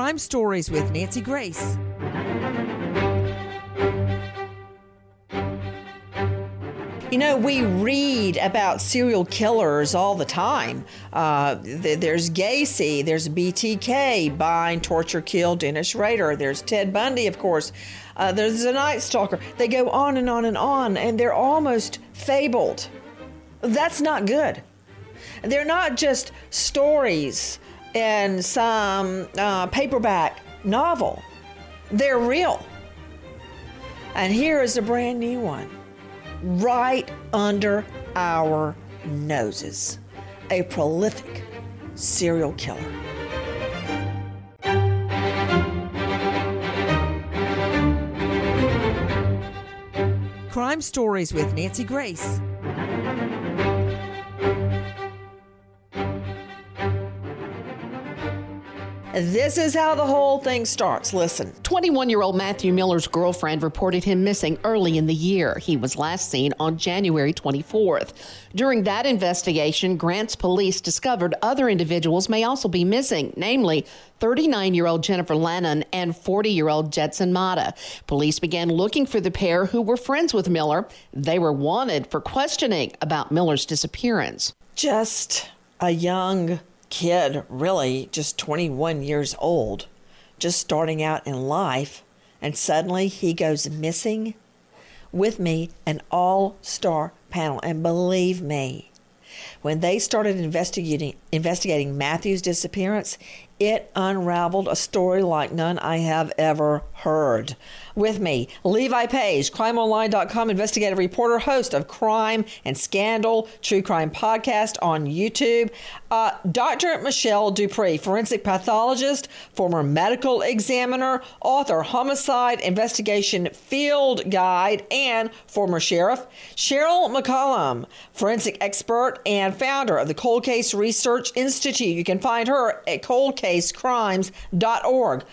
Crime Stories with Nancy Grace. You know, we read about serial killers all the time. Uh, th- there's Gacy, there's BTK, bind, torture, kill, Dennis Rader. There's Ted Bundy, of course. Uh, there's the Night Stalker. They go on and on and on, and they're almost fabled. That's not good. They're not just stories in some uh, paperback novel. They're real. And here is a brand new one right under our noses a prolific serial killer. Crime Stories with Nancy Grace. This is how the whole thing starts. Listen. 21 year old Matthew Miller's girlfriend reported him missing early in the year. He was last seen on January 24th. During that investigation, Grants police discovered other individuals may also be missing, namely 39 year old Jennifer Lannon and 40 year old Jetson Mata. Police began looking for the pair who were friends with Miller. They were wanted for questioning about Miller's disappearance. Just a young kid, really just 21 years old, just starting out in life, and suddenly he goes missing. With me, an all star panel. And believe me, when they started investigating investigating Matthew's disappearance, it unraveled a story like none I have ever heard. With me, Levi Page, crimeonline.com investigative reporter, host of Crime and Scandal True Crime Podcast on YouTube. Uh, Dr. Michelle DuPre, forensic pathologist, former medical examiner, author, homicide investigation field guide, and former sheriff. Cheryl McCollum, forensic expert and founder of the Cold Case Research Institute. You can find her at coldcasecrimes.org.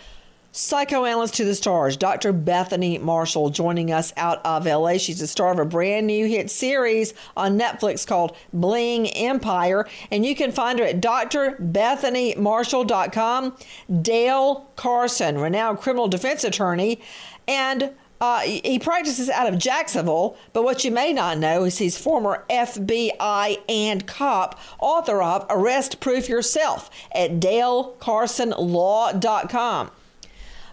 Psychoanalyst to the stars, Dr. Bethany Marshall, joining us out of LA. She's the star of a brand new hit series on Netflix called Bling Empire. And you can find her at drbethanymarshall.com. Dale Carson, renowned criminal defense attorney, and uh, he practices out of Jacksonville, but what you may not know is he's former FBI and cop, author of Arrest Proof Yourself at dalecarsonlaw.com.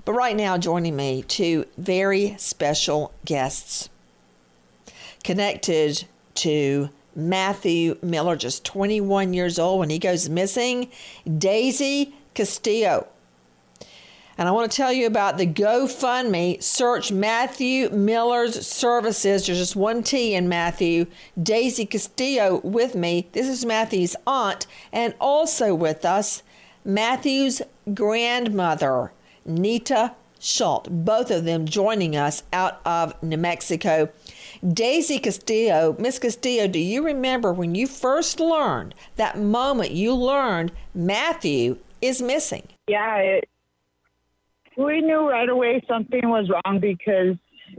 But right now, joining me, two very special guests connected to Matthew Miller, just 21 years old when he goes missing, Daisy Castillo. And I want to tell you about the GoFundMe. Search Matthew Miller's services. There's just one T in Matthew. Daisy Castillo with me. This is Matthew's aunt. And also with us, Matthew's grandmother, Nita Schultz. Both of them joining us out of New Mexico. Daisy Castillo, Miss Castillo, do you remember when you first learned that moment you learned Matthew is missing? Yeah, it, we knew right away something was wrong because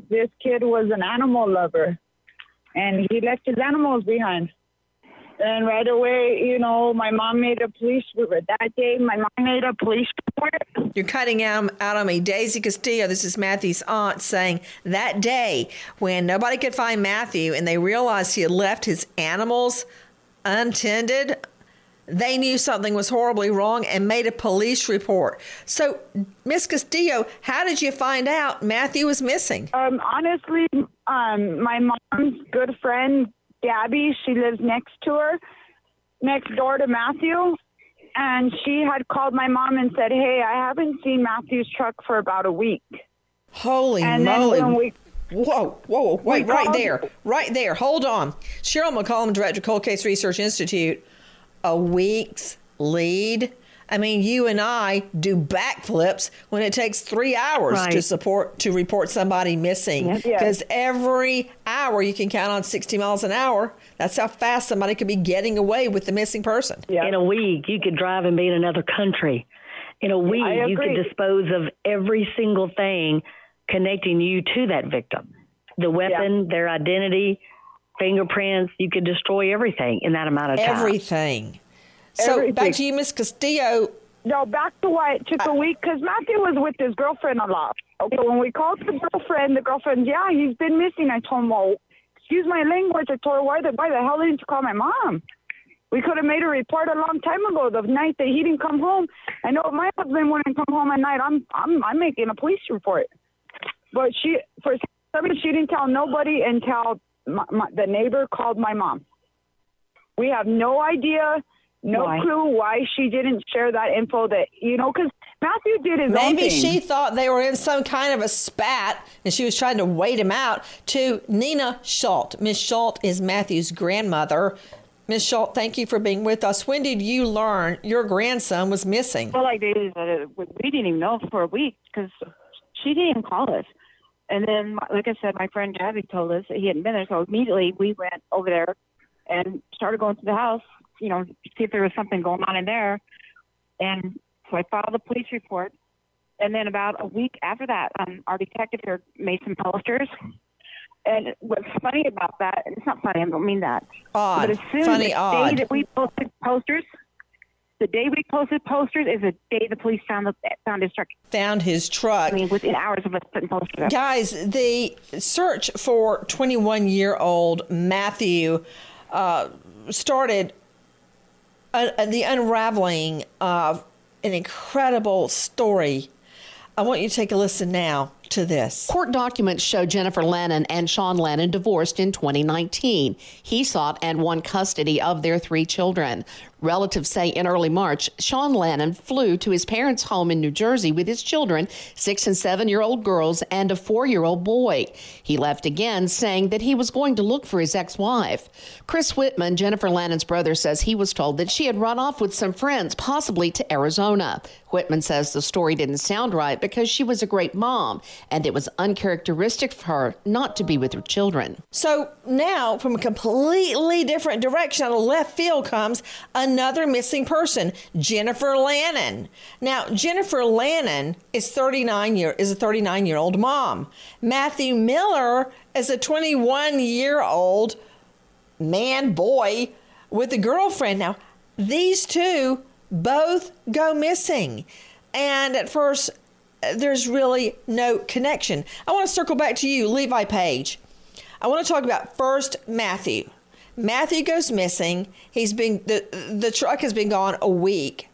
this kid was an animal lover and he left his animals behind. And right away, you know, my mom made a police report. That day, my mom made a police report. You're cutting out, out on me. Daisy Castillo, this is Matthew's aunt, saying that day when nobody could find Matthew and they realized he had left his animals untended, they knew something was horribly wrong and made a police report. So, Miss Castillo, how did you find out Matthew was missing? Um, honestly, um, my mom's good friend Gabby, she lives next to her, next door to Matthew. And she had called my mom and said, Hey, I haven't seen Matthew's truck for about a week. Holy and moly. Then when we, Whoa, whoa, wait, right there, right there. Hold on. Cheryl McCollum, Director, of Cold Case Research Institute, a week's lead. I mean, you and I do backflips when it takes three hours to support to report somebody missing. Yes. Because every hour you can count on 60 miles an hour. That's how fast somebody could be getting away with the missing person. yeah. In a week, you could drive and be in another country. In a week, you could dispose of every single thing connecting you to that victim the weapon, their identity, fingerprints. You could destroy everything in that amount of time. Everything. So back to you, Miss Castillo. No, back to why it took a week because Matthew was with his girlfriend a lot. Okay, when we called the girlfriend, the girlfriend, yeah, he's been missing. I told him, well, excuse my language. I told her, why the, why the hell didn't you call my mom? We could have made a report a long time ago. The night that he didn't come home. I know my husband wouldn't come home at night, I'm I'm I'm making a police report. But she, for some reason, she didn't tell nobody until my, my, the neighbor called my mom. We have no idea, no Why? clue why she didn't share that info. That you know, because Matthew did his own Maybe thing. she thought they were in some kind of a spat and she was trying to wait him out. To Nina Schultz. Miss Schultz is Matthew's grandmother. Miss Schultz, thank you for being with us. When did you learn your grandson was missing? Well, like Daisy said, we we didn't even know for a week because she didn't even call us. And then, like I said, my friend Gabby told us that he hadn't been there. So immediately we went over there and started going to the house, you know, to see if there was something going on in there. And so I filed a police report. And then about a week after that, um, our detective here made some posters. And what's funny about that, and it's not funny, I don't mean that. Odd. But as soon Funny, as the odd. day that we posted posters, the day we posted posters is the day the police found the, found his truck. Found his truck. I mean, within hours of us putting posters up. Guys, the search for 21 year old Matthew uh, started uh, uh, the unraveling of an incredible story. I want you to take a listen now to this. Court documents show Jennifer Lannon and Sean Lannon divorced in 2019. He sought and won custody of their three children. Relatives say in early March, Sean Lannon flew to his parents' home in New Jersey with his children, six and seven year old girls, and a four year old boy. He left again, saying that he was going to look for his ex wife. Chris Whitman, Jennifer Lannon's brother, says he was told that she had run off with some friends, possibly to Arizona. Whitman says the story didn't sound right because she was a great mom, and it was uncharacteristic for her not to be with her children. So now, from a completely different direction, out of left field comes another missing person, Jennifer Lannon. Now, Jennifer Lannon is 39 year is a 39 year old mom. Matthew Miller is a 21 year old man boy with a girlfriend. Now, these two both go missing, and at first. There's really no connection. I want to circle back to you, Levi Page. I want to talk about first Matthew. Matthew goes missing. He's been the the truck has been gone a week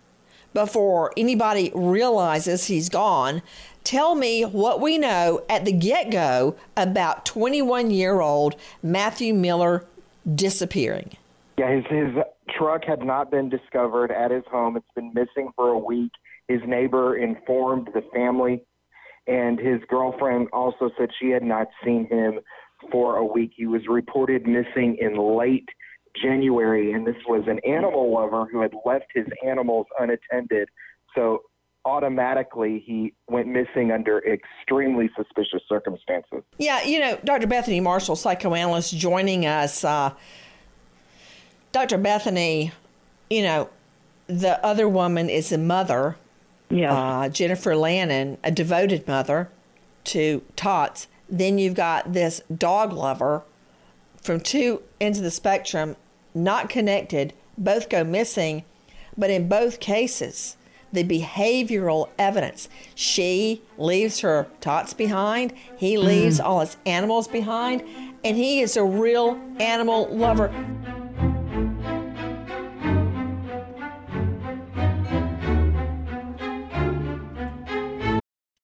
before anybody realizes he's gone. Tell me what we know at the get go about 21 year old Matthew Miller disappearing. Yeah, his his truck had not been discovered at his home. It's been missing for a week. His neighbor informed the family, and his girlfriend also said she had not seen him for a week. He was reported missing in late January, and this was an animal lover who had left his animals unattended. So automatically he went missing under extremely suspicious circumstances. Yeah, you know, Dr. Bethany Marshall, psychoanalyst, joining us. Uh, Dr. Bethany, you know, the other woman is a mother, Yeah. Uh, Jennifer Lannon, a devoted mother to Tots. Then you've got this dog lover from two ends of the spectrum, not connected, both go missing, but in both cases, the behavioral evidence. She leaves her tots behind, he leaves all his animals behind, and he is a real animal lover.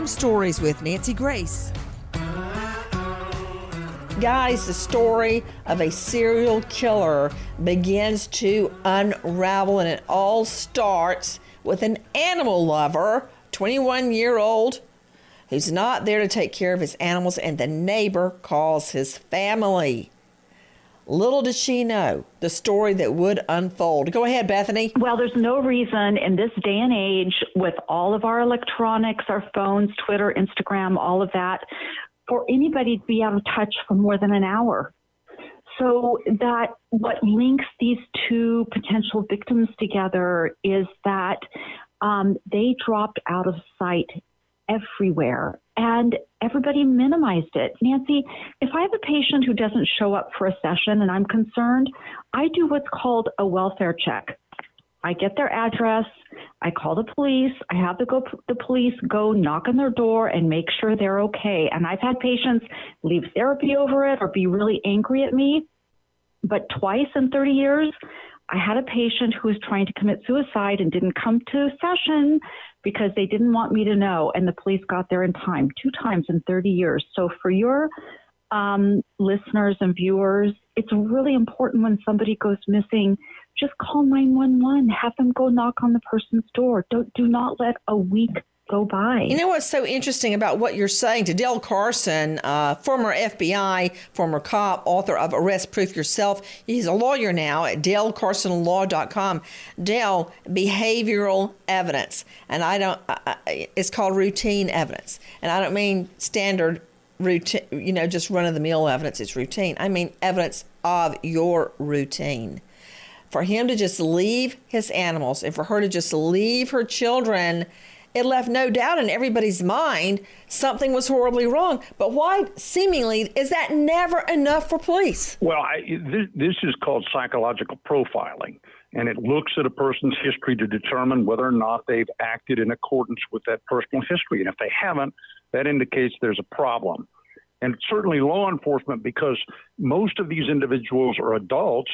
Crime Stories with Nancy Grace. Guys, the story of a serial killer begins to unravel, and it all starts with an animal lover, 21 year old, who's not there to take care of his animals, and the neighbor calls his family. Little did she know the story that would unfold. Go ahead, Bethany. Well, there's no reason in this day and age, with all of our electronics, our phones, Twitter, Instagram, all of that, for anybody to be out of touch for more than an hour. So that what links these two potential victims together is that um, they dropped out of sight everywhere and everybody minimized it. Nancy, if I have a patient who doesn't show up for a session and I'm concerned, I do what's called a welfare check. I get their address, I call the police, I have the go the police go knock on their door and make sure they're okay. And I've had patients leave therapy over it or be really angry at me. But twice in 30 years, I had a patient who was trying to commit suicide and didn't come to session because they didn't want me to know, and the police got there in time, two times in 30 years. So for your um, listeners and viewers, it's really important when somebody goes missing. Just call 911. Have them go knock on the person's door. Don't do not let a week go by. You know what's so interesting about what you're saying to Dale Carson, uh, former FBI, former cop, author of Arrest Proof Yourself. He's a lawyer now at DaleCarsonLaw.com. Dale, behavioral evidence, and I don't. Uh, it's called routine evidence, and I don't mean standard routine. You know, just run of the mill evidence. It's routine. I mean evidence of your routine. For him to just leave his animals, and for her to just leave her children it left no doubt in everybody's mind something was horribly wrong. But why, seemingly, is that never enough for police? Well, I, this, this is called psychological profiling, and it looks at a person's history to determine whether or not they've acted in accordance with that personal history. And if they haven't, that indicates there's a problem. And certainly law enforcement, because most of these individuals are adults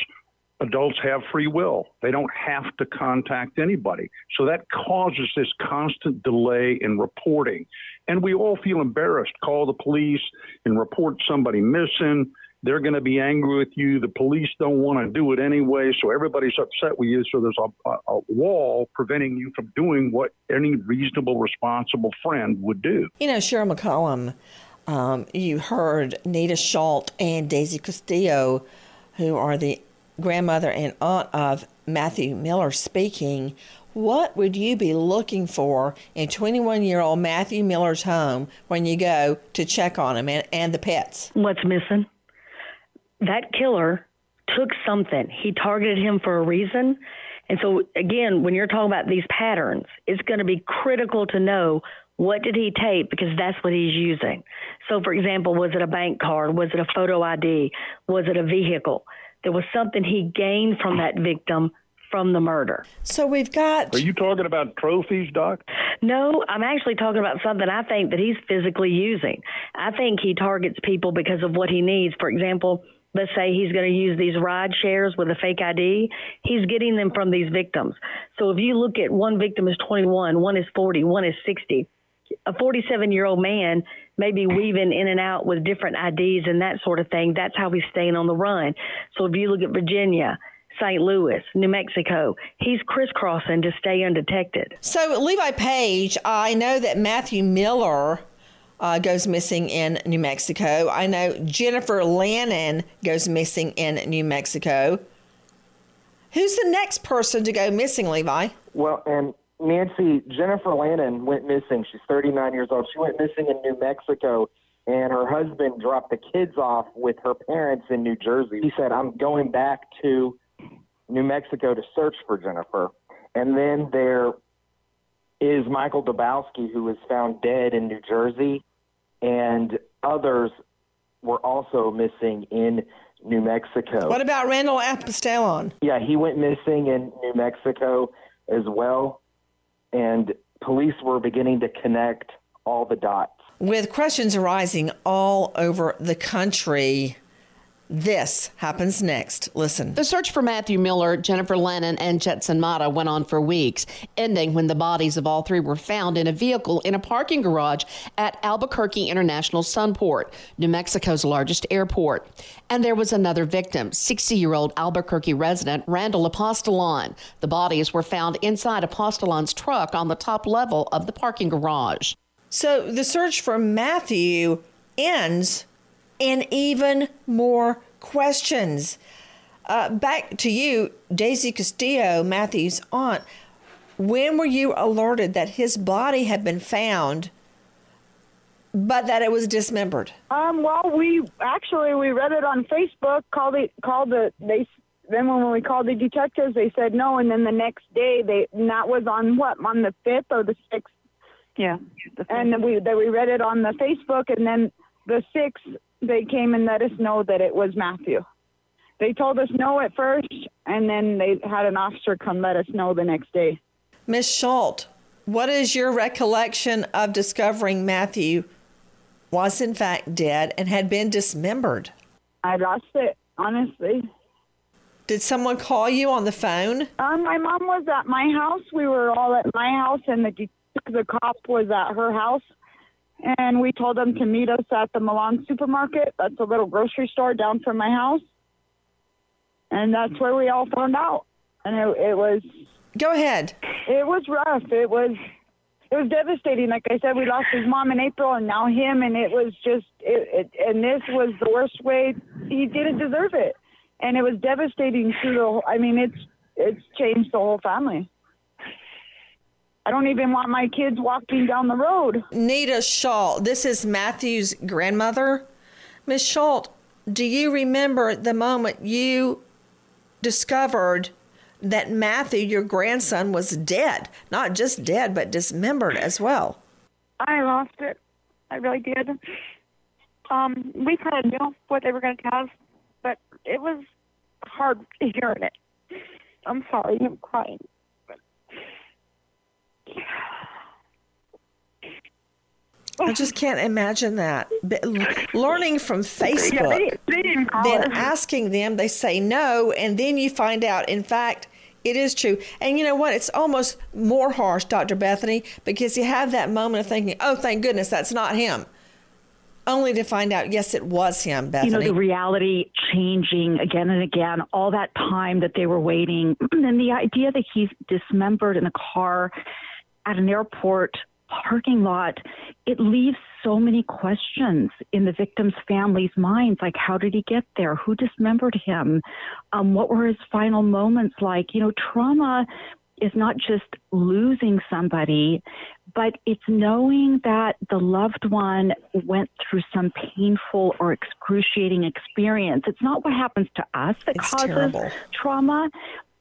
adults have free will. They don't have to contact anybody. So that causes this constant delay in reporting. And we all feel embarrassed. Call the police and report somebody missing. They're going to be angry with you. The police don't want to do it anyway. So everybody's upset with you. So there's a, a, wall preventing you from doing what any reasonable, responsible friend would do. You know, Cheryl McCollum, um, you heard Nita Schultz and Daisy Castillo, who are the grandmother and aunt of Matthew Miller speaking, what would you be looking for in 21 year old Matthew Miller's home when you go to check on him and, and the pets? What's missing? That killer took something. He targeted him for a reason. And so, again, when you're talking about these patterns, it's going to be critical to know what did he take because that's what he's using. So, for example, was it a bank card? Was it a photo ID? Was it a vehicle? There was something he gained from that victim from the murder. So we've got. Are you talking about trophies, Doc? No, I'm actually talking about something I think that he's physically using. I think he targets people because of what he needs. For example, let's say he's going to use these ride shares with a fake ID, he's getting them from these victims. So if you look at one victim is 21, one is 40, one is 60. A 47 year old man may be weaving in and out with different IDs and that sort of thing. That's how he's staying on the run. So if you look at Virginia, St. Louis, New Mexico. He's crisscrossing to stay undetected. So, Levi Page, I know that Matthew Miller uh, goes missing in New Mexico. I know Jennifer Lannon goes missing in New Mexico. Who's the next person to go missing, Levi? Well, and Nancy, Jennifer Lannon went missing. She's 39 years old. She went missing in New Mexico, and her husband dropped the kids off with her parents in New Jersey. He said, I'm going back to New Mexico to search for Jennifer. And then there is Michael Dabkowski, who was found dead in New Jersey, and others were also missing in New Mexico. What about Randall Apostalon? Yeah, he went missing in New Mexico as well, and police were beginning to connect all the dots. With questions arising all over the country, this happens next. Listen. The search for Matthew Miller, Jennifer Lannon, and Jetson Mata went on for weeks, ending when the bodies of all three were found in a vehicle in a parking garage at Albuquerque International Sunport, New Mexico's largest airport. And there was another victim, 60 year old Albuquerque resident Randall Apostalon. The bodies were found inside Apostalon's truck on the top level of the parking garage. So the search for Matthew ends and even more questions. Uh, back to you, Daisy Castillo, Matthew's aunt. When were you alerted that his body had been found, but that it was dismembered? Um, well, we actually we read it on Facebook. Called it called the they. Then when we called the detectives, they said no, and then the next day they and that was on what on the fifth or the sixth. Yeah, and we that we read it on the Facebook, and then the sixth they came and let us know that it was Matthew. They told us no at first, and then they had an officer come let us know the next day. Miss Schultz, what is your recollection of discovering Matthew was in fact dead and had been dismembered? I lost it, honestly. Did someone call you on the phone? Um, my mom was at my house. We were all at my house, and the the cop was at her house and we told them to meet us at the Milan supermarket. That's a little grocery store down from my house. And that's where we all found out. And it, it was. Go ahead. It was rough. It was. It was devastating. Like I said, we lost his mom in April, and now him, and it was just. It, it, and this was the worst way. He didn't deserve it, and it was devastating to the. I mean, it's it's changed the whole family. I don't even want my kids walking down the road. Nita Schultz, this is Matthew's grandmother. Miss Schultz, do you remember the moment you discovered that Matthew, your grandson, was dead? Not just dead, but dismembered as well. I lost it. I really did. Um, we kind of knew what they were going to tell us, but it was hard hearing it. I'm sorry, I'm crying. I just can't imagine that. learning from Facebook, yeah, they, they then asking them, they say no, and then you find out, in fact, it is true. And you know what? It's almost more harsh, Dr. Bethany, because you have that moment of thinking, oh, thank goodness that's not him. Only to find out, yes, it was him, Bethany. You know, the reality changing again and again, all that time that they were waiting, and the idea that he's dismembered in a car at an airport parking lot, it leaves so many questions in the victim's family's minds like how did he get there? Who dismembered him? Um, what were his final moments like? You know trauma is not just losing somebody but it's knowing that the loved one went through some painful or excruciating experience. It's not what happens to us that It's causes terrible. trauma.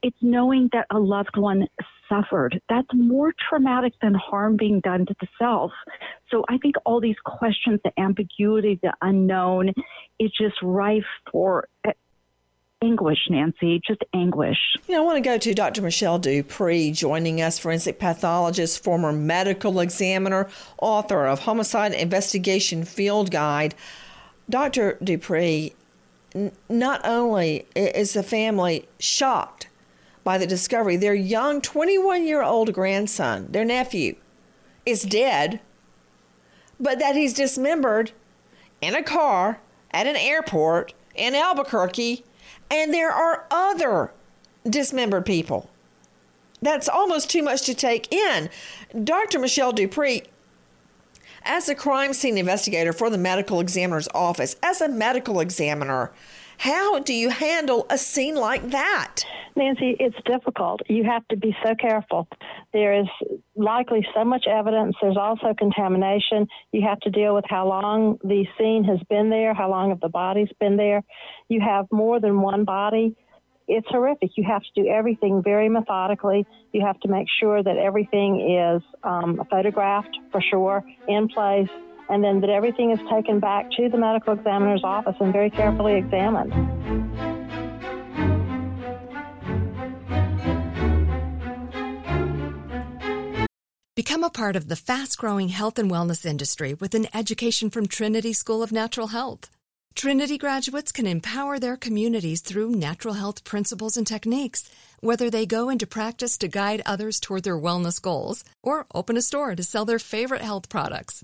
It's knowing that a loved one suffered. That's more traumatic than harm being done to the self. So I think all these questions, the ambiguity, the unknown, is just rife for uh, anguish, Nancy, just anguish. You know, I want to go to Dr. Michelle DuPre, joining us, forensic pathologist, former medical examiner, author of Homicide Investigation Field Guide. Dr. DuPre, n- not only is the family shocked by the discovery, their young 21 year old grandson, their nephew, is dead, but that he's dismembered in a car at an airport in Albuquerque, and there are other dismembered people. That's almost too much to take in. Dr. Michelle DuPre, as a crime scene investigator for the medical examiner's office, as a medical examiner, how do you handle a scene like that? Nancy, it's difficult. You have to be so careful. There is likely so much evidence. There's also contamination. You have to deal with how long the scene has been there, how long have the bodies been there. You have more than one body. It's horrific. You have to do everything very methodically. You have to make sure that everything is um, photographed for sure, in place, and then that everything is taken back to the medical examiner's office and very carefully examined. Become a part of the fast growing health and wellness industry with an education from Trinity School of Natural Health. Trinity graduates can empower their communities through natural health principles and techniques, whether they go into practice to guide others toward their wellness goals or open a store to sell their favorite health products.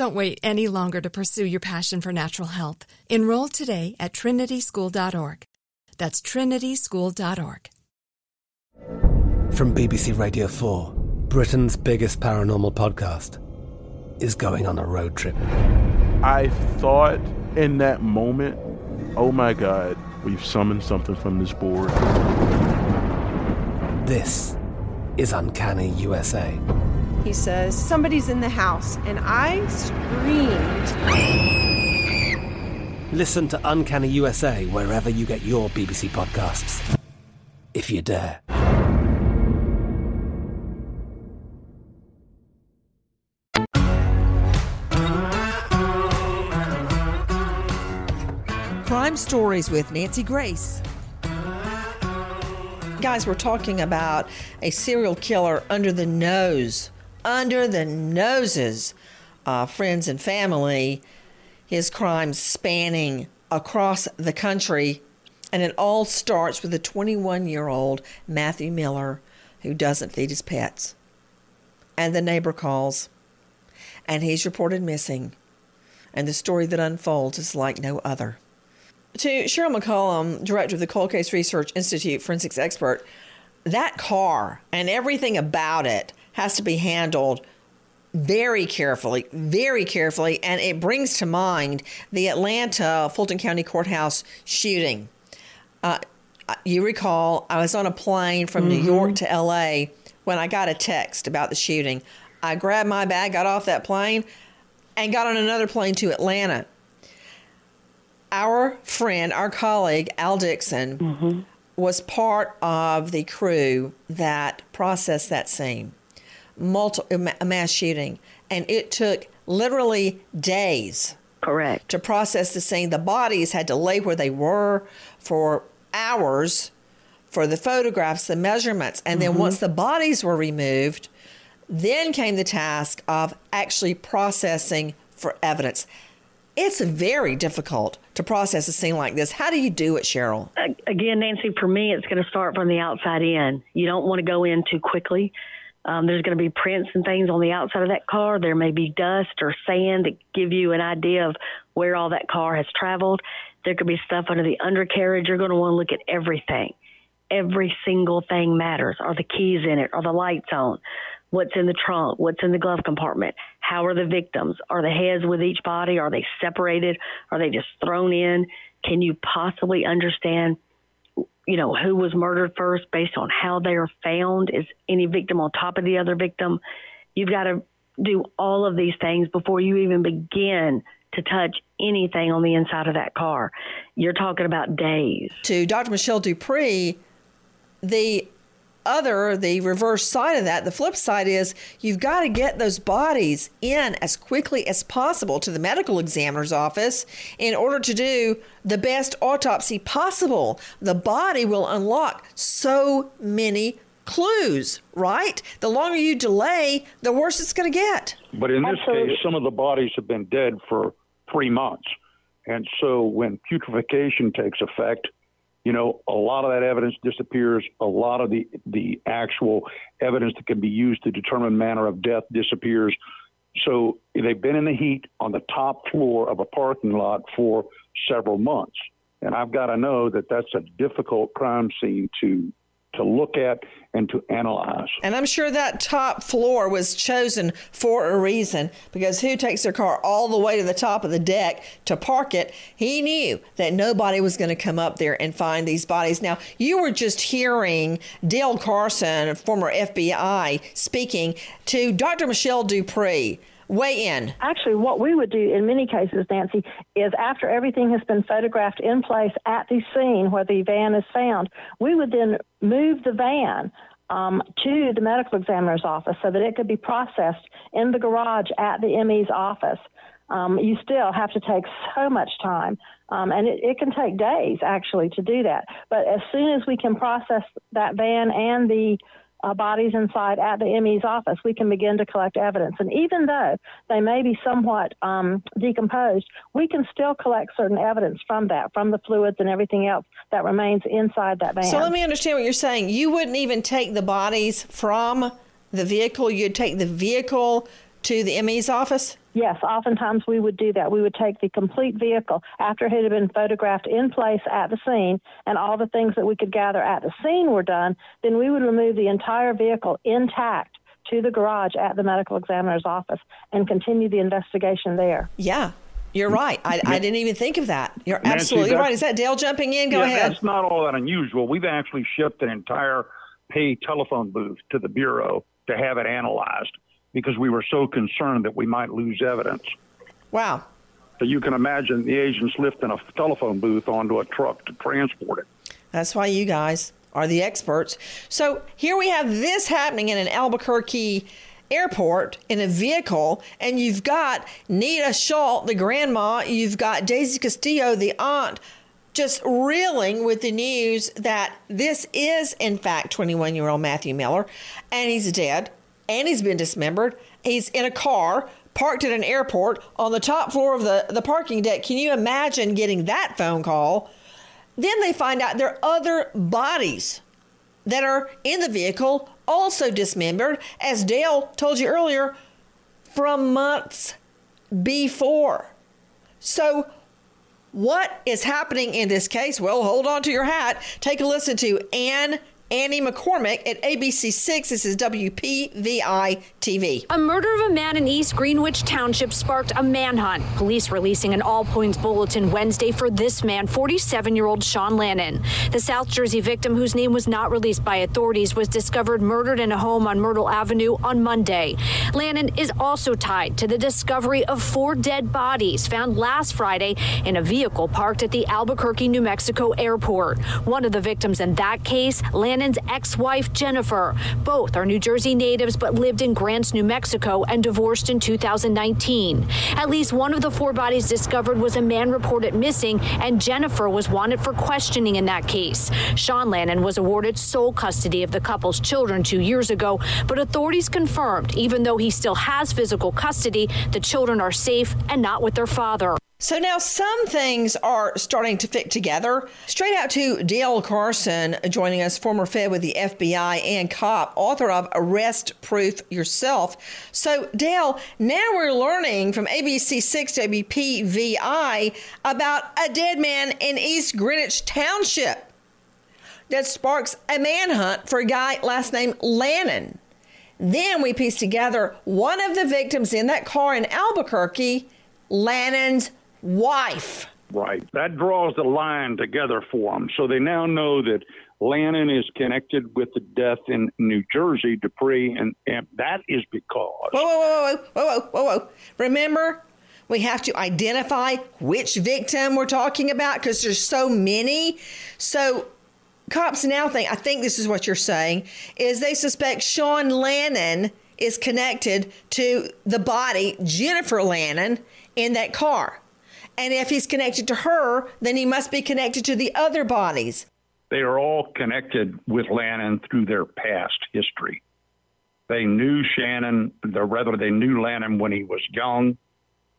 Don't wait any longer to pursue your passion for natural health. Enroll today at trinityschool.org. That's trinityschool.org. From BBC Radio 4, Britain's biggest paranormal podcast is going on a road trip. I thought in that moment, oh my God, we've summoned something from this board. This is Uncanny USA. He says, Somebody's in the house, and I screamed. Listen to Uncanny USA wherever you get your BBC podcasts, if you dare. Crime Stories with Nancy Grace. Guys, we're talking about a serial killer under the nose, under the noses of friends and family. His crimes spanning across the country. And it all starts with a 21 year old Matthew Miller who doesn't feed his pets. And the neighbor calls, and he's reported missing. And the story that unfolds is like no other. To Cheryl McCollum, director of the Cold Case Research Institute, forensics expert, that car and everything about it has to be handled very carefully, very carefully. And it brings to mind the Atlanta Fulton County Courthouse shooting. Uh, you recall, I was on a plane from New Mhm. York to LA when I got a text about the shooting. I grabbed my bag, got off that plane, and got on another plane to Atlanta our friend, our colleague, Al Dixon, was part of the crew that processed that scene, multi- a mass shooting, and it took literally days. Correct. To process the scene, the bodies had to lay where they were for hours for the photographs, the measurements, and then Mhm. once the bodies were removed, Then came the task of actually processing for evidence. It's very difficult to process a scene like this. How do you do it, Cheryl? Again, Nancy, for me, it's going to start from the outside in. You don't want to go in too quickly. Um, there's going to be prints and things on the outside of that car. There may be dust or sand that give you an idea of where all that car has traveled. There could be stuff under the undercarriage. You're going to want to look at everything. Every single thing matters. Are the keys in it? Are the lights on? What's in the trunk? What's in the glove compartment? How are the victims? Are the heads with each body? Are they separated? Are they just thrown in? Can you possibly understand you know, who was murdered first based on how they are found. Is any victim on top of the other victim? You've got to do all of these things before you even begin to touch anything on the inside of that car. You're talking about days. To Dr. Michelle DuPre, the other, the reverse side of that, the flip side is you've got to get those bodies in as quickly as possible to the medical examiner's office in order to do the best autopsy possible. The body will unlock so many clues, right? The longer you delay, the worse it's going to get. But in this Absolutely. case, some of the bodies have been dead for three months. And so when putrefaction takes effect, you know, a lot of that evidence disappears. A lot of the the actual evidence that can be used to determine manner of death disappears. So they've been in the heat on the top floor of a parking lot for several months, and I've got to know that that's a difficult crime scene to to look at and to analyze. And I'm sure that top floor was chosen for a reason because who takes their car all the way to the top of the deck to park it? He knew that nobody was going to come up there and find these bodies. Now, you were just hearing Dale Carson, former FBI, speaking to Dr. Michelle DuPre weigh in? Actually, what we would do in many cases, Nancy, is after everything has been photographed in place at the scene where the van is found, we would then move the van um, to the medical examiner's office so that it could be processed in the garage at the ME's office. Um, you still have to take so much time. Um, and it, it, can take days actually to do that. But as soon as we can process that van and the uh, bodies inside at the ME's office, we can begin to collect evidence. And even though they may be somewhat um, decomposed, we can still collect certain evidence from that, from the fluids and everything else that remains inside that van. So let me understand what you're saying. You wouldn't even take the bodies from the vehicle, you'd take the vehicle to the ME's office? Yes, oftentimes we would do that. We would take the complete vehicle after it had been photographed in place at the scene and all the things that we could gather at the scene were done, then we would remove the entire vehicle intact to the garage at the medical examiner's office and continue the investigation there. Yeah. You're right. I, I didn't even think of that. You're Nancy, absolutely right. Is that Dale jumping in? Go yeah, ahead. That's not all that unusual. We've actually shipped an entire pay telephone booth to the Bureau to have it analyzed because we were so concerned that we might lose evidence. Wow. So you can imagine the agents lifting a telephone booth onto a truck to transport it. That's why you guys are the experts. So here we have this happening in an Albuquerque airport in a vehicle, and you've got Nita Schultz, the grandma, you've got Daisy Castillo, the aunt, just reeling with the news that this is, in fact, 21 year old Matthew Miller, and he's dead and he's been dismembered. He's in a car parked at an airport on the top floor of the, the parking deck. Can you imagine getting that phone call? Then they find out there are other bodies that are in the vehicle, also dismembered, as Dale told you earlier, from months before. So, what is happening in this case? Well, hold on to your hat. Take a listen to Anne Annie McCormick at ABC6. This is WPVI TV. A murder of a man in East Greenwich Township sparked a manhunt. Police releasing an all points bulletin Wednesday for this man, 47 year old Sean Lannon. The South Jersey victim, whose name was not released by authorities, was discovered murdered in a home on Myrtle Avenue on Monday. Lannon is also tied to the discovery of four dead bodies found last Friday in a vehicle parked at the Albuquerque, New Mexico airport. One of the victims in that case, Lannon Ex wife, Jennifer. Both are New Jersey natives but lived in Grants, New Mexico, and divorced in 2019. At least one of the four bodies discovered was a man reported missing, and Jennifer was wanted for questioning in that case. Sean Lannon was awarded sole custody of the couple's children two years ago, but authorities confirmed even though he still has physical custody, the children are safe and not with their father. So now some things are starting to fit together. Straight out to Dale Carson joining us, former Fed with the FBI and cop, author of Arrest Proof Yourself. So, Dale, now we're learning from ABC6 WPVI about a dead man in East Greenwich Township that sparks a manhunt for a guy last name Lannon. Then we piece together one of the victims in that car in Albuquerque, Lannon's wife. Right. That draws the line together for them. So they now know that Lannon is connected with the death in New Jersey, Dupree, and, and that is because. Whoa, whoa, whoa, whoa, whoa, whoa, whoa. Remember, we have to identify which victim we're talking about because there's so many. So cops now think, I think this is what you're saying, is they suspect Sean Lannon is connected to the body, Jennifer Lannon, in that car. And if he's connected to her, then he must be connected to the other bodies. They are all connected with Lannon through their past history. They knew Shannon, rather, they knew Lannon when he was young,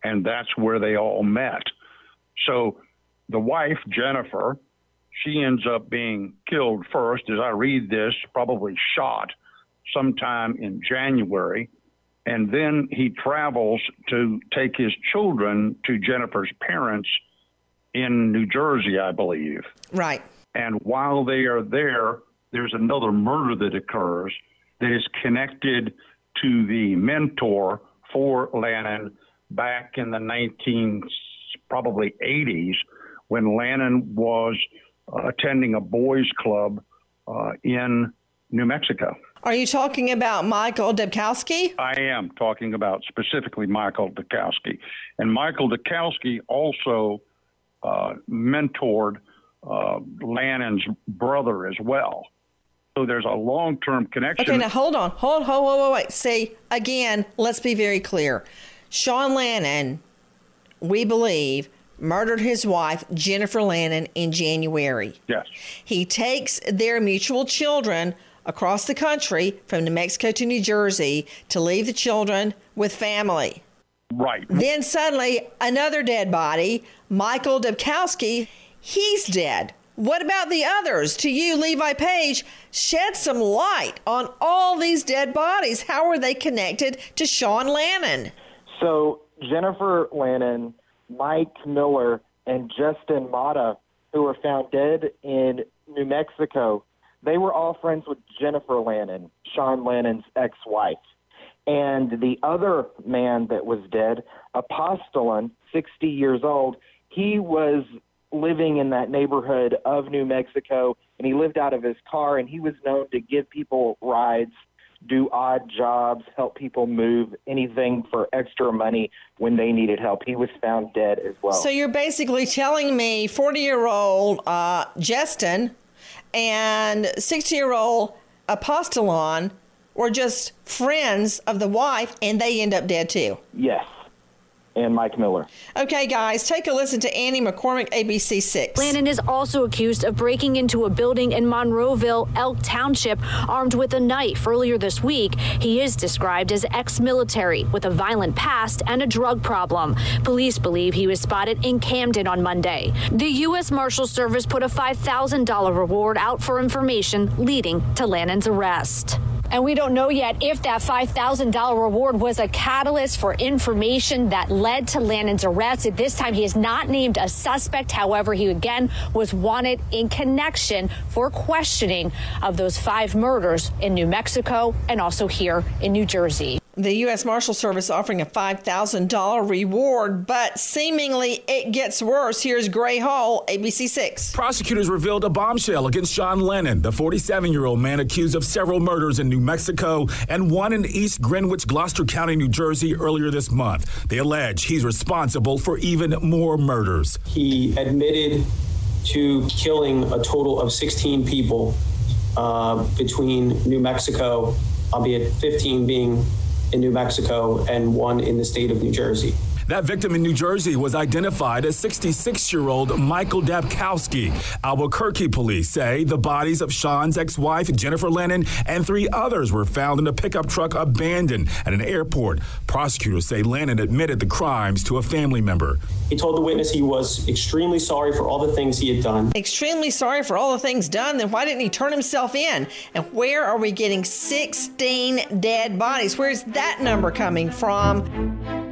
and that's where they all met. So the wife, Jennifer, she ends up being killed first, as I read this, probably shot sometime in January and then he travels to take his children to Jennifer's parents in New Jersey, I believe. Right. And while they are there, there's another murder that occurs that is connected to the mentor for Lannon back in the 19 probably 80s when Lannon was uh, attending a boys club uh, in New Mexico. Are you talking about Michael Dabkowski? I am talking about specifically Michael Dabkowski. And Michael Dabkowski also uh, mentored uh, Lannon's brother as well. So there's a long term connection. Okay, now hold on. Hold, hold, hold, hold, wait. See, again, let's be very clear. Sean Lannon, we believe, murdered his wife, Jennifer Lannon, in January. Yes. He takes their mutual children across the country from New Mexico to New Jersey to leave the children with family. Right. Then suddenly another dead body, Michael Dabkowski, he's dead. What about the others? To you, Levi Page, shed some light on all these dead bodies. How are they connected to Sean Lannon? So, Jennifer Lannon, Mike Miller, and Justin Mata, who were found dead in New Mexico, they were all friends with Jennifer Lannon, Sean Lannon's ex wife. And the other man that was dead, Apostalon, 60 years old, he was living in that neighborhood of New Mexico and he lived out of his car and he was known to give people rides, do odd jobs, help people move, anything for extra money when they needed help. He was found dead as well. So you're basically telling me 40 year old uh, Justin and 60 year old Apostalon were just friends of the wife and they end up dead too. Yes. And Mike Miller. Okay, guys, take a listen to Annie McCormick, ABC6. Lannon is also accused of breaking into a building in Monroeville, Elk Township, armed with a knife earlier this week. He is described as ex military with a violent past and a drug problem. Police believe he was spotted in Camden on Monday. The U.S. Marshal Service put a $5,000 reward out for information leading to Lannon's arrest. And we don't know yet if that $5,000 reward was a catalyst for information that led to Lannon's arrest. At this time, he is not named a suspect. However, he again was wanted in connection for questioning of those five murders in New Mexico and also here in New Jersey the U.S. Marshal Service offering a $5,000 reward, but seemingly it gets worse. Here's Gray Hall, ABC6. Prosecutors revealed a bombshell against Sean Lannon, the 47 year old man accused of several murders in New Mexico and one in East Greenwich, Gloucester County, New Jersey earlier this month. They allege he's responsible for even more murders. He admitted to killing a total of 16 people uh, between New Mexico, albeit 15 being in New Mexico and one in the state of New Jersey. That victim in New Jersey was identified as 66 year old Michael Dabkowski. Albuquerque police say the bodies of Sean's ex wife, Jennifer Lannon, and three others were found in a pickup truck abandoned at an airport. Prosecutors say Lannon admitted the crimes to a family member. He told the witness he was extremely sorry for all the things he had done. Extremely sorry for all the things done. Then why didn't he turn himself in? And where are we getting 16 dead bodies? Where's that number coming from?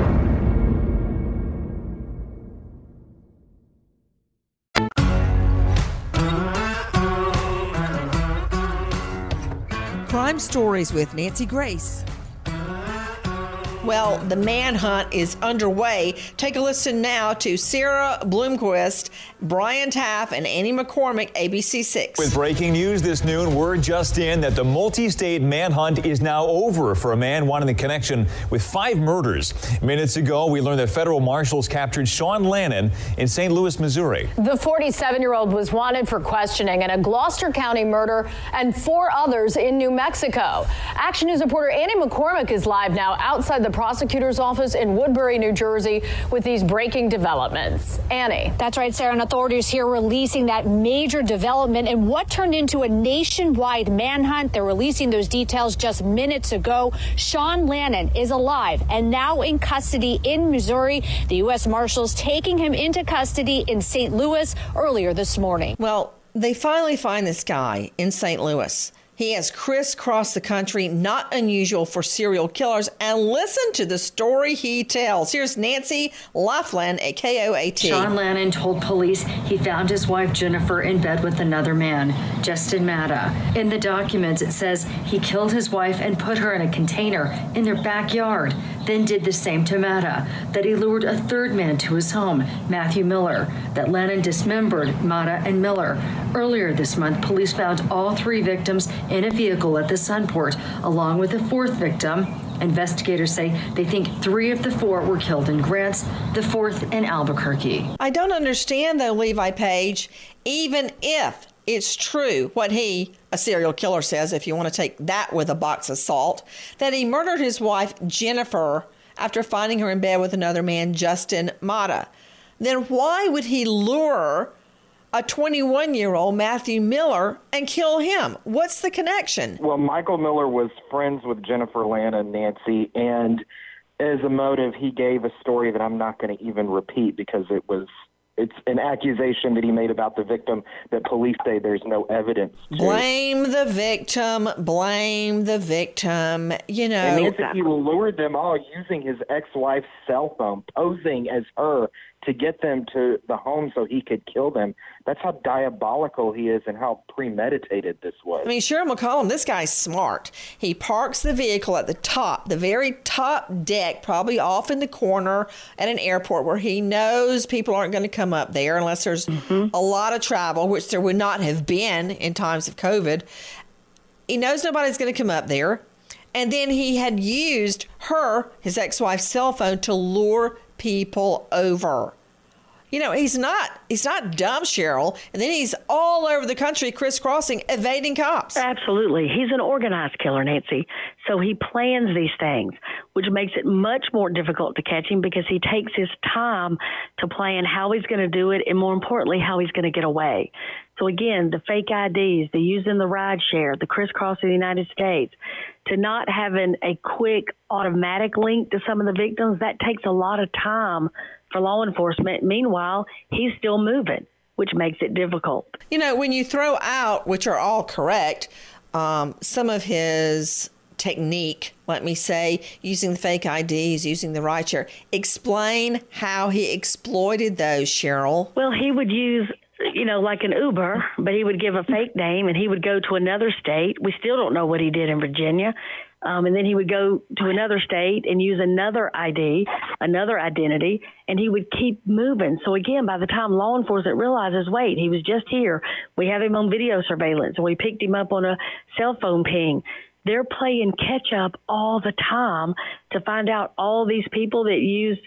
Crime Stories with Nancy Grace. Well, the manhunt is underway. Take a listen now to Sarah Bloomquist, Brian Taff, and Annie McCormick, ABC6. With breaking news this noon, word just in that the multi state manhunt is now over for a man wanting the connection with five murders. Minutes ago, we learned that federal marshals captured Sean Lannon in St. Louis, Missouri. The 47 year old was wanted for questioning in a Gloucester County murder and four others in New Mexico. Action News reporter Annie McCormick is live now outside the prosecutor's office in Woodbury, New Jersey, with these breaking developments. Annie. That's right, Sarah. And authorities here releasing that major development and what turned into a nationwide manhunt. They're releasing those details just minutes ago. Sean Lannon is alive and now in custody in Missouri. The U.S. Marshals taking him into custody in St. Louis earlier this morning. Well, they finally find this guy in St. Louis. He has crisscrossed the country, not unusual for serial killers. And listen to the story he tells. Here's Nancy Laughlin at KOAT. Sean Lannon told police he found his wife Jennifer in bed with another man, Justin Matta. In the documents, it says he killed his wife and put her in a container in their backyard, then did the same to Matta. That he lured a third man to his home, Matthew Miller. That Lannon dismembered Matta and Miller. Earlier this month, police found all three victims in a vehicle at the Sunport, along with a fourth victim. Investigators say they think three of the four were killed in Grants, the fourth in Albuquerque. I don't understand, though, Levi Page, even if it's true what he, a serial killer, says, if you want to take that with a box of salt, that he murdered his wife, Jennifer, after finding her in bed with another man, Justin Matta. Then why would he lure a 21 year old Matthew Miller and kill him? What's the connection? Well, Michael Miller was friends with Jennifer Lannon, Nancy, and as a motive, he gave a story that I'm not going to even repeat because it was. It's an accusation that he made about the victim that police say there's no evidence. To. Blame the victim. Blame the victim. You know, and Nancy, he lured them all using his ex-wife's cell phone, posing as her to get them to the home so he could kill them. That's how diabolical he is and how premeditated this was. I mean, Cheryl McCollum, this guy's smart. He parks the vehicle at the top, the very top deck, probably off in the corner at an airport where he knows people aren't going to come up there unless there's Mm-hmm. a lot of travel, which there would not have been in times of COVID. He knows nobody's going to come up there. And then he had used her, his ex wife's cell phone, to lure people over. You know, he's not he's not dumb, Cheryl. And then he's all over the country crisscrossing, evading cops. Absolutely. He's an organized killer, Nancy. So he plans these things, which makes it much more difficult to catch him because he takes his time to plan how he's going to do it and more importantly, how he's going to get away. So again, the fake IDs, the using the ride share, the crisscrossing the United States, to not having a quick automatic link to some of the victims, that takes a lot of time for law enforcement. Meanwhile, he's still moving, which makes it difficult. You know, when you throw out, which are all correct, um, some of his technique, let me say, using the fake IDs, using the rideshare, explain how he exploited those, Cheryl. Well, he would use, you know, like an Uber, but he would give a fake name and he would go to another state. We still don't know what he did in Virginia. Um, and then he would go to another state and use another ID, another identity, and he would keep moving. So again, by the time law enforcement realizes, wait, he was just here. We have him on video surveillance, and we picked him up on a cell phone ping. They're playing catch up all the time to find out all these people that used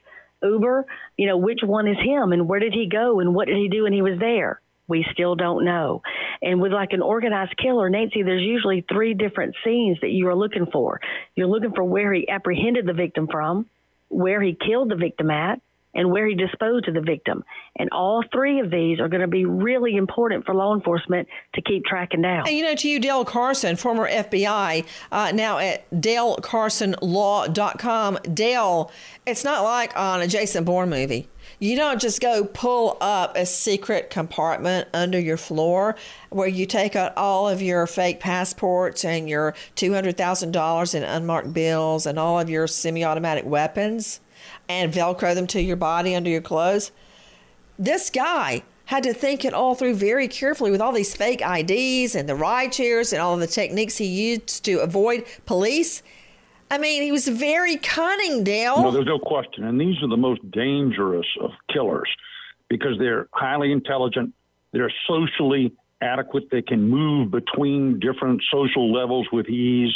Uber, you know, which one is him and where did he go and what did he do when he was there? We still don't know. And with like an organized killer, Nancy, there's usually three different scenes that you are looking for. You're looking for where he apprehended the victim from, where he killed the victim at, and where he disposed of the victim. And all three of these are going to be really important for law enforcement to keep tracking down. And you know, to you, Dale Carson, former FBI, uh, now at DaleCarsonLaw.com. Dale, it's not like on a Jason Bourne movie. You don't just go pull up a secret compartment under your floor where you take out all of your fake passports and your $200,000 in unmarked bills and all of your semi automatic weapons and Velcro them to your body under your clothes. This guy had to think it all through very carefully with all these fake IDs and the ride shares and all the techniques he used to avoid police. I mean, he was very cunning, Dale. No, there's no question. And these are the most dangerous of killers because they're highly intelligent, they're socially adequate, they can move between different social levels with ease.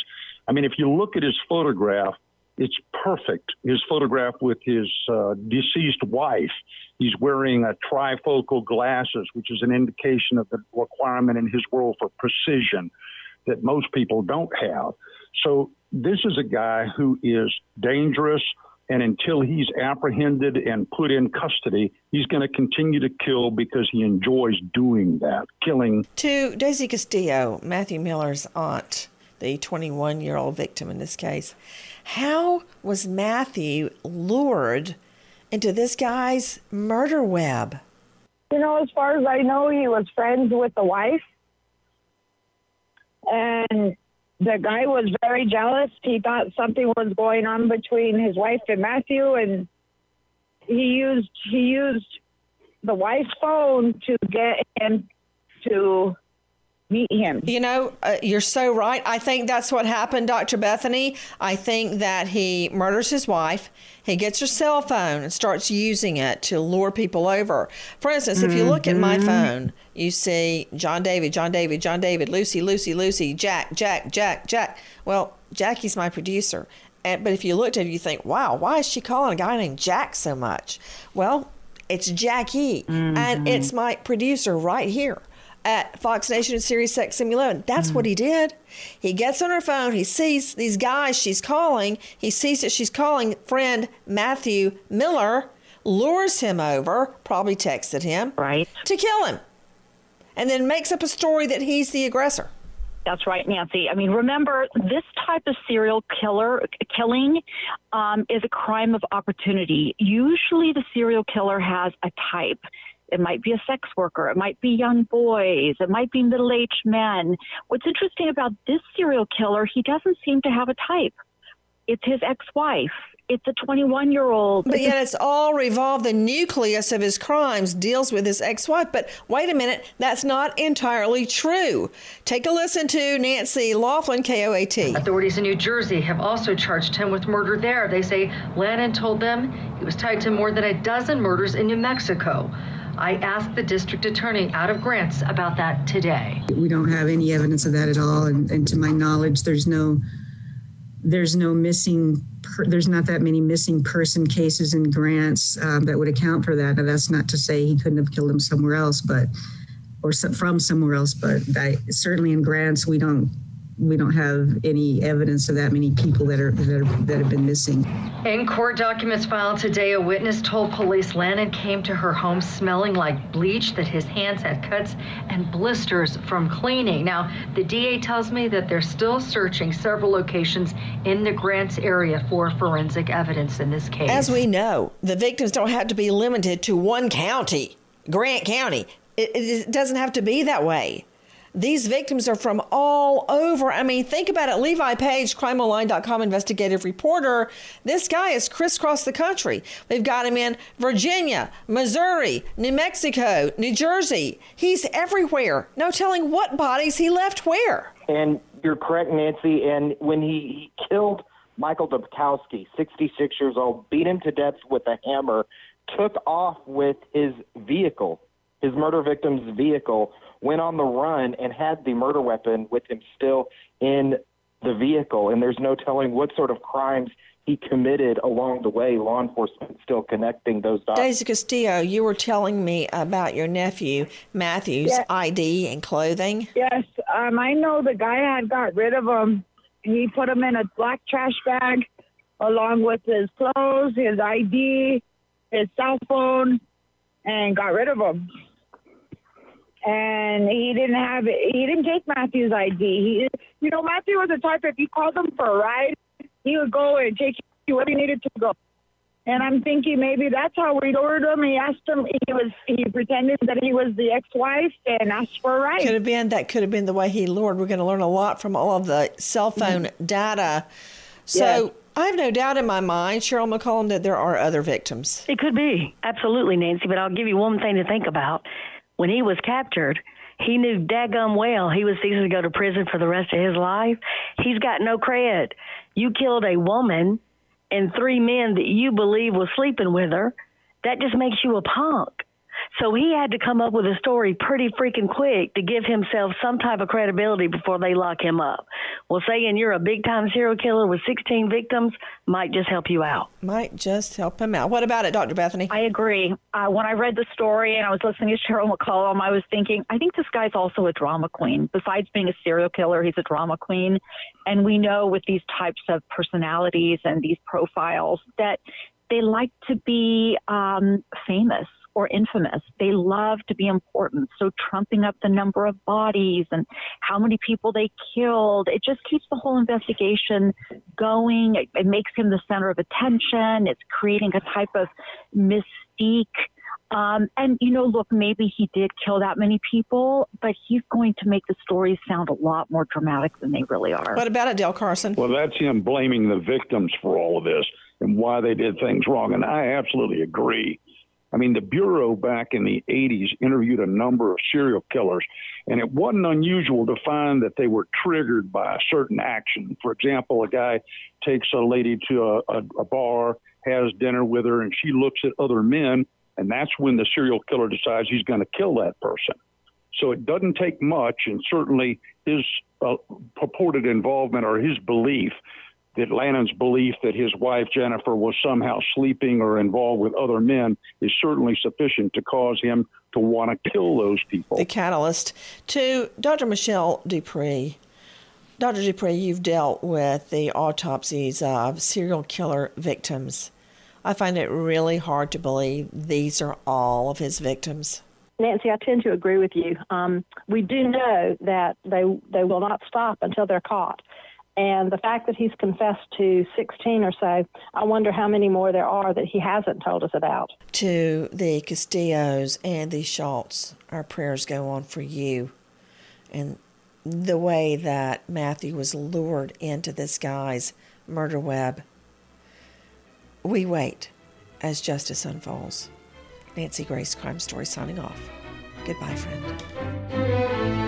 I mean, if you look at his photograph, it's perfect. His photograph with his uh, deceased wife, he's wearing a trifocal glasses, which is an indication of the requirement in his world for precision that most people don't have. So this is a guy who is dangerous. And until he's apprehended and put in custody, he's going to continue to kill because he enjoys doing that, killing. To Daisy Castillo, Matthew Miller's aunt, the 21 year old victim in this case, how was Matthew lured into this guy's murder web? You know, as far as I know, he was friends with the wife. And the guy was very jealous. He thought something was going on between his wife and Matthew, and he used he used the wife's phone to get him to meet him. You know, uh, you're so right. I think that's what happened, Dr. Bethany. I think that he murders his wife. He gets her cell phone and starts using it to lure people over. For instance, if you look at my Mhm. phone, you see John David, John David, John David, Lucy, Lucy, Lucy, Jack, Jack, Jack, Jack. Well, Jackie's my producer. And, but if you looked at it, you think, wow, why is she calling a guy named Jack so much? Well, it's Jackie, and it's my producer right here at Fox Nation and Sirius XM 11. That's what he did. He gets on her phone. He sees these guys she's calling. He sees that she's calling friend Matthew Miller, lures him over, probably texted him, right, to kill him, and then makes up a story that he's the aggressor. That's right, Nancy. I mean, remember, this type of serial killer killing um, is a crime of opportunity. Usually, the serial killer has a type. It might be a sex worker. It might be young boys. It might be middle aged men. What's interesting about this serial killer, he doesn't seem to have a type. It's his ex-wife. It's a 21 year old. But yet it's all revolved, the nucleus of his crimes deals with his ex wife. But wait a minute, that's not entirely true. Take a listen to Nancy Laughlin, KOAT. Authorities in New Jersey have also charged him with murder there. They say Lannon told them he was tied to more than a dozen murders in New Mexico. I asked the district attorney out of Grants about that today. We don't have any evidence of that at all, and, and to my knowledge, there's no there's no missing per, there's not that many missing person cases in grants um, that would account for that. Now, that's not to say he couldn't have killed him somewhere else, but or some, from somewhere else. But certainly in grants, we don't we don't have any evidence of that many people that are that, are, that have been missing. In court documents filed today, a witness told police Lannon came to her home smelling like bleach, that his hands had cuts and blisters from cleaning. Now, the DA tells me that they're still searching several locations in the Grants area for forensic evidence in this case. As we know, the victims don't have to be limited to one county, Grant County. It, it doesn't have to be that way. These victims are from all over. I mean, think about it. Levi Page, crimeonline.com investigative reporter. This guy is crisscross the country. We've got him in Virginia, Missouri, New Mexico, New Jersey. He's everywhere. No telling what bodies he left where. And you're correct, Nancy. And when he, he killed Michael Dabkowski, 66 years old, beat him to death with a hammer, took off with his vehicle, his murder victim's vehicle, went on the run and had the murder weapon with him still in the vehicle. And there's no telling what sort of crimes he committed along the way. Law enforcement still connecting those dots. Daisy Castillo, you were telling me about your nephew Matthew's Yes. ID and clothing. Yes, um, I know the guy had got rid of him. He put him in a black trash bag along with his clothes, his ID, his cell phone, and got rid of him. And he didn't have he didn't take Matthew's ID. He, you know, Matthew was the type if you called him for a ride, he would go and take you where he needed to go. And I'm thinking maybe that's how we lured him. He asked him. He was he pretended that he was the ex-wife and asked for a ride. Could have been that could have been the way he lured. We're going to learn a lot from all of the cell mm-hmm. phone data. So Yes. I have no doubt in my mind, Cheryl McCollum, that there are other victims. It could be. Absolutely, Nancy. But I'll give you one thing to think about. When he was captured, he knew daggum well he was fixing to go to prison for the rest of his life. He's got no cred. You killed a woman and three men that you believe was sleeping with her. That just makes you a punk. So he had to come up with a story pretty freaking quick to give himself some type of credibility before they lock him up. Well, saying you're a big time serial killer with 16 victims might just help you out. Might just help him out. What about it, Dr. Bethany? I agree. Uh, when I read the story and I was listening to Cheryl McCollum, I was thinking, I think this guy's also a drama queen. Besides being a serial killer, he's a drama queen. And we know with these types of personalities and these profiles that they like to be um, famous or infamous. They love to be important. So trumping up the number of bodies and how many people they killed, it just keeps the whole investigation going. It, it makes him the center of attention. It's creating a type of mystique. Um, and you know, look, maybe he did kill that many people, but he's going to make the stories sound a lot more dramatic than they really are. What about it, Dale Carson? Well, that's him blaming the victims for all of this and why they did things wrong. And I absolutely agree. I mean, the Bureau back in the 80s interviewed a number of serial killers, and it wasn't unusual to find that they were triggered by a certain action. For example, a guy takes a lady to a, a, a bar, has dinner with her, and she looks at other men, and that's when the serial killer decides he's going to kill that person. So it doesn't take much, and certainly his uh, purported involvement or his belief that Lannon's belief that his wife Jennifer was somehow sleeping or involved with other men is certainly sufficient to cause him to want to kill those people. The catalyst to Dr. Michelle DuPre. Dr. DuPre, you've dealt with the autopsies of serial killer victims. I find it really hard to believe these are all of his victims. Nancy, I tend to agree with you. Um, we do know that they they will not stop until they're caught. And the fact that he's confessed to 16 or so, I wonder how many more there are that he hasn't told us about. To the Castillos and the Schultz, our prayers go on for you and the way that Matthew was lured into this guy's murder web. We wait as justice unfolds. Nancy Grace, Crime Story, signing off. Goodbye, friend.